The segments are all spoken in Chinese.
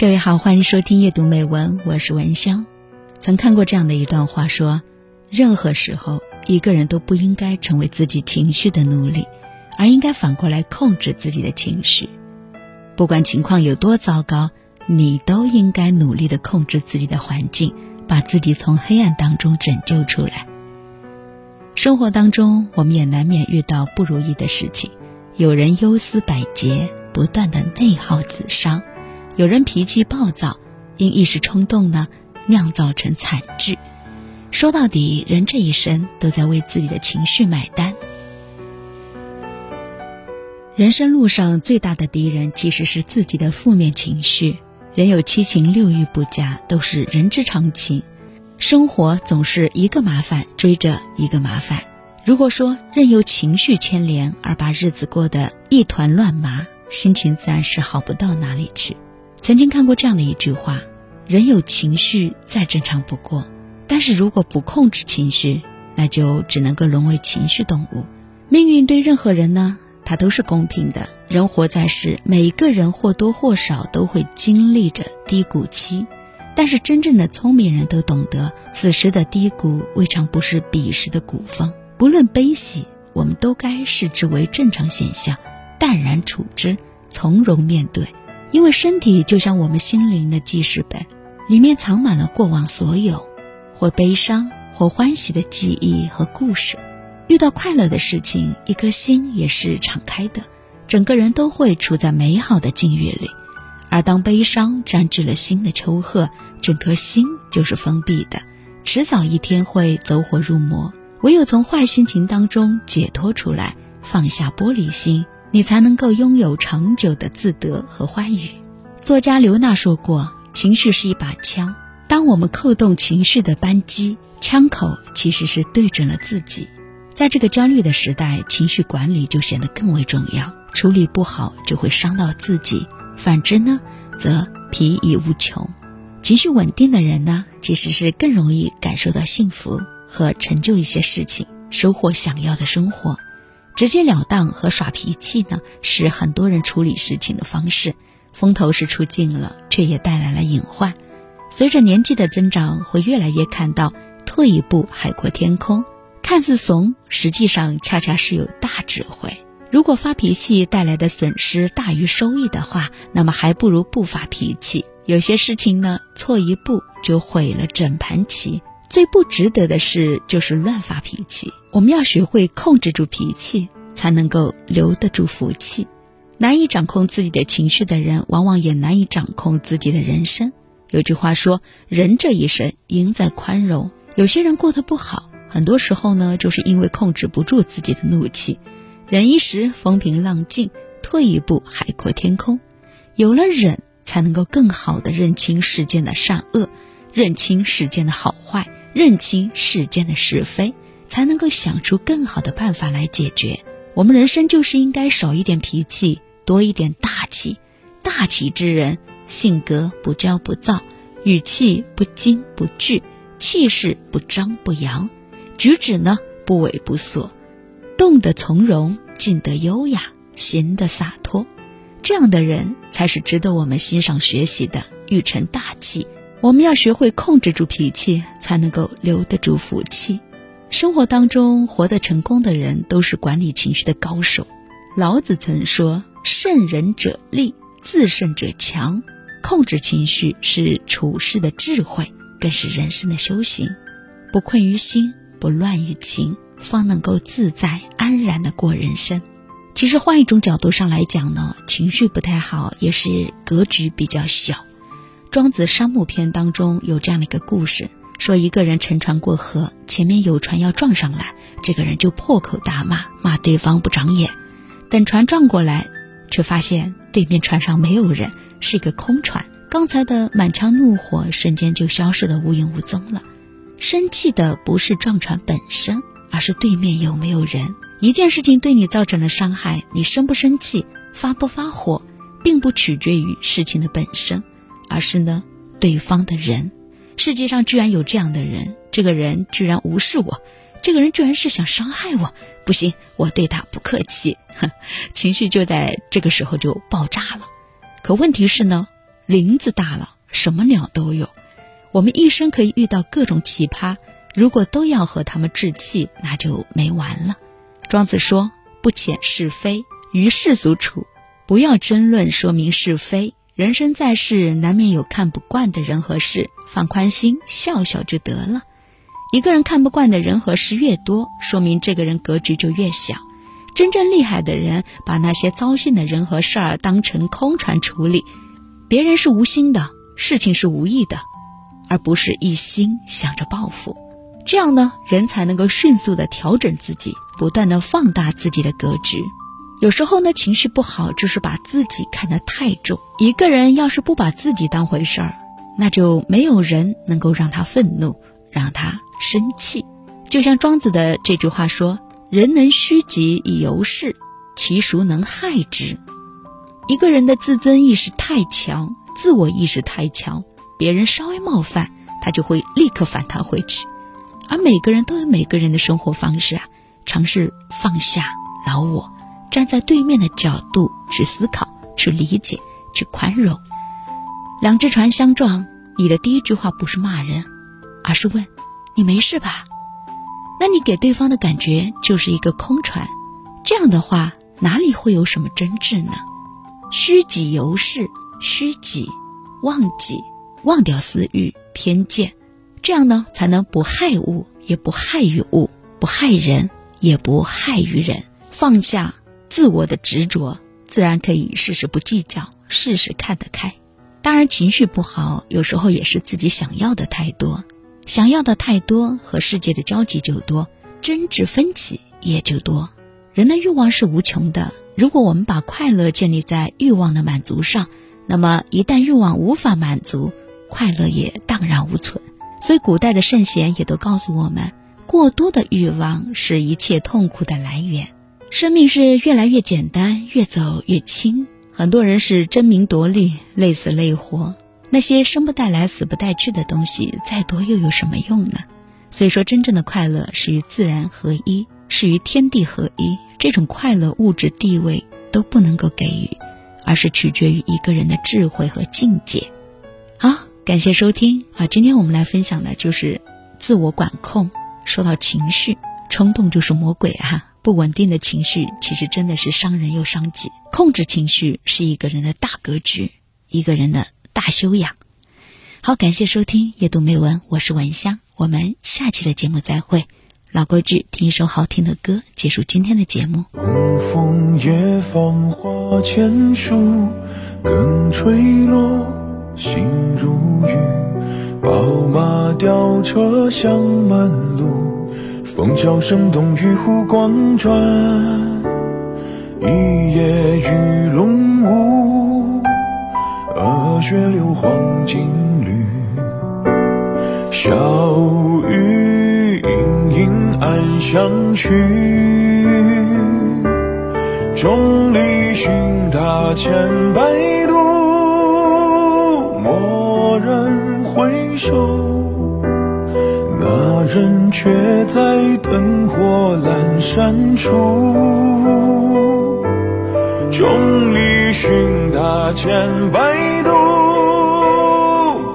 各位好，欢迎收听夜读美文，我是文香。曾看过这样的一段话，说：任何时候，一个人都不应该成为自己情绪的奴隶，而应该反过来控制自己的情绪。不管情况有多糟糕，你都应该努力的控制自己的环境，把自己从黑暗当中拯救出来。生活当中，我们也难免遇到不如意的事情，有人忧思百结，不断的内耗自伤。有人脾气暴躁，因一时冲动呢，酿造成惨剧。说到底，人这一生都在为自己的情绪买单。人生路上最大的敌人其实是自己的负面情绪。人有七情六欲不佳，都是人之常情。生活总是一个麻烦追着一个麻烦。如果说任由情绪牵连而把日子过得一团乱麻，心情自然是好不到哪里去。曾经看过这样的一句话：人有情绪再正常不过，但是如果不控制情绪，那就只能够沦为情绪动物。命运对任何人呢，它都是公平的。人活在世，每一个人或多或少都会经历着低谷期，但是真正的聪明人都懂得，此时的低谷未尝不是彼时的谷峰。不论悲喜，我们都该视之为正常现象，淡然处之，从容面对。因为身体就像我们心灵的记事本，里面藏满了过往所有或悲伤或欢喜的记忆和故事。遇到快乐的事情，一颗心也是敞开的，整个人都会处在美好的境遇里；而当悲伤占据了心的丘壑，整颗心就是封闭的，迟早一天会走火入魔。唯有从坏心情当中解脱出来，放下玻璃心。你才能够拥有长久的自得和欢愉。作家刘娜说过：“情绪是一把枪，当我们扣动情绪的扳机，枪口其实是对准了自己。在这个焦虑的时代，情绪管理就显得更为重要。处理不好就会伤到自己，反之呢，则疲于无穷。情绪稳定的人呢，其实是更容易感受到幸福和成就一些事情，收获想要的生活。”直截了当和耍脾气呢，是很多人处理事情的方式。风头是出尽了，却也带来了隐患。随着年纪的增长，会越来越看到退一步海阔天空。看似怂，实际上恰恰是有大智慧。如果发脾气带来的损失大于收益的话，那么还不如不发脾气。有些事情呢，错一步就毁了整盘棋。最不值得的事就是乱发脾气。我们要学会控制住脾气，才能够留得住福气。难以掌控自己的情绪的人，往往也难以掌控自己的人生。有句话说：“人这一生，赢在宽容。”有些人过得不好，很多时候呢，就是因为控制不住自己的怒气。忍一时，风平浪静；退一步，海阔天空。有了忍，才能够更好的认清世间的善恶，认清世间的好坏。认清世间的是非，才能够想出更好的办法来解决。我们人生就是应该少一点脾气，多一点大气。大气之人，性格不骄不躁，语气不惊不惧，气势不张不扬，举止呢不猥不琐，动得从容，静得优雅，行得洒脱。这样的人才是值得我们欣赏学习的，欲成大器。我们要学会控制住脾气，才能够留得住福气。生活当中活得成功的人，都是管理情绪的高手。老子曾说：“胜人者力，自胜者强。”控制情绪是处事的智慧，更是人生的修行。不困于心，不乱于情，方能够自在安然的过人生。其实换一种角度上来讲呢，情绪不太好，也是格局比较小。庄子《商木篇》当中有这样的一个故事，说一个人乘船过河，前面有船要撞上来，这个人就破口大骂，骂对方不长眼。等船撞过来，却发现对面船上没有人，是一个空船。刚才的满腔怒火瞬间就消失的无影无踪了。生气的不是撞船本身，而是对面有没有人。一件事情对你造成了伤害，你生不生气、发不发火，并不取决于事情的本身。而是呢，对方的人，世界上居然有这样的人，这个人居然无视我，这个人居然是想伤害我，不行，我对他不客气，情绪就在这个时候就爆炸了。可问题是呢，林子大了，什么鸟都有。我们一生可以遇到各种奇葩，如果都要和他们置气，那就没完了。庄子说：“不遣是非，于世俗处，不要争论说明是非。人生在世，难免有看不惯的人和事，放宽心，笑笑就得了。一个人看不惯的人和事越多，说明这个人格局就越小。”真正厉害的人，把那些糟心的人和事儿当成空船处理，别人是无心的，事情是无意的，而不是一心想着报复。这样呢，人才能够迅速的调整自己，不断的放大自己的格局。有时候呢，情绪不好就是把自己看得太重。一个人要是不把自己当回事儿，那就没有人能够让他愤怒，让他生气。就像庄子的这句话说。人能虚己以游世，其孰能害之？一个人的自尊意识太强，自我意识太强，别人稍微冒犯，他就会立刻反弹回去。而每个人都有每个人的生活方式啊，尝试放下老我，站在对面的角度去思考、去理解、去宽容。两只船相撞，你的第一句话不是骂人，而是问：“你没事吧？”那你给对方的感觉就是一个空船，这样的话哪里会有什么真挚呢？虚己游世，虚己，忘己，忘掉私欲偏见，这样呢才能不害物，也不害于物，不害人，也不害于人。放下自我的执着，自然可以事事不计较，事事看得开。当然，情绪不好，有时候也是自己想要的太多。想要的太多，和世界的交集就多，争执分歧也就多。人的欲望是无穷的，如果我们把快乐建立在欲望的满足上，那么一旦欲望无法满足，快乐也荡然无存。所以，古代的圣贤也都告诉我们，过多的欲望是一切痛苦的来源。生命是越来越简单，越走越轻。很多人是争名夺利，累死累活。那些生不带来、死不带去的东西，再多又有什么用呢？所以说，真正的快乐是与自然合一，是与天地合一。这种快乐，物质地位都不能够给予，而是取决于一个人的智慧和境界。好，感谢收听啊！今天我们来分享的就是自我管控。说到情绪，冲动就是魔鬼哈！不稳定的情绪，其实真的是伤人又伤己。控制情绪是一个人的大格局，一个人的。大修养，好，感谢收听夜读美文，我是文香，我们下期的节目再会。老规矩，听一首好听的歌，结束今天的节目。东风夜放花千树，更吹落，心如雨。宝马雕车香满路，风萧声动，玉壶光转，一夜鱼龙舞。鹅血流黄金缕，小雨盈盈暗香去。众里寻他千百度，蓦然回首，却在灯火阑珊处众里寻他千百度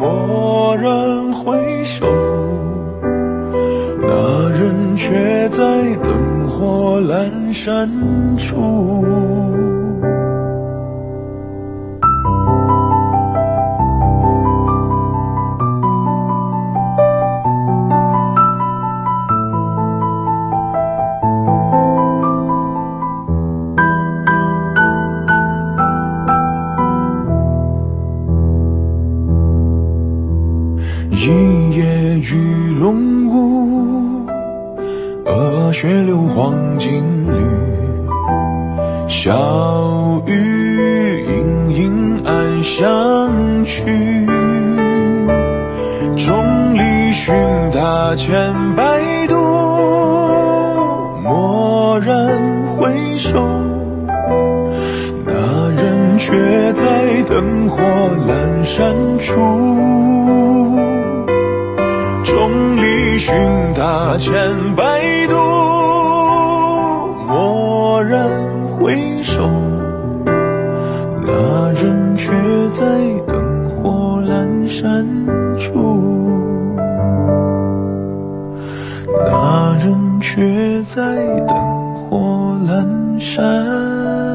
蓦然回首那人却在灯火阑珊处。黄金缕，小雨盈盈暗香去。众里寻他千百度，蓦然回首，那人却在灯火阑珊处。众里寻他千百度。人却在灯火阑珊。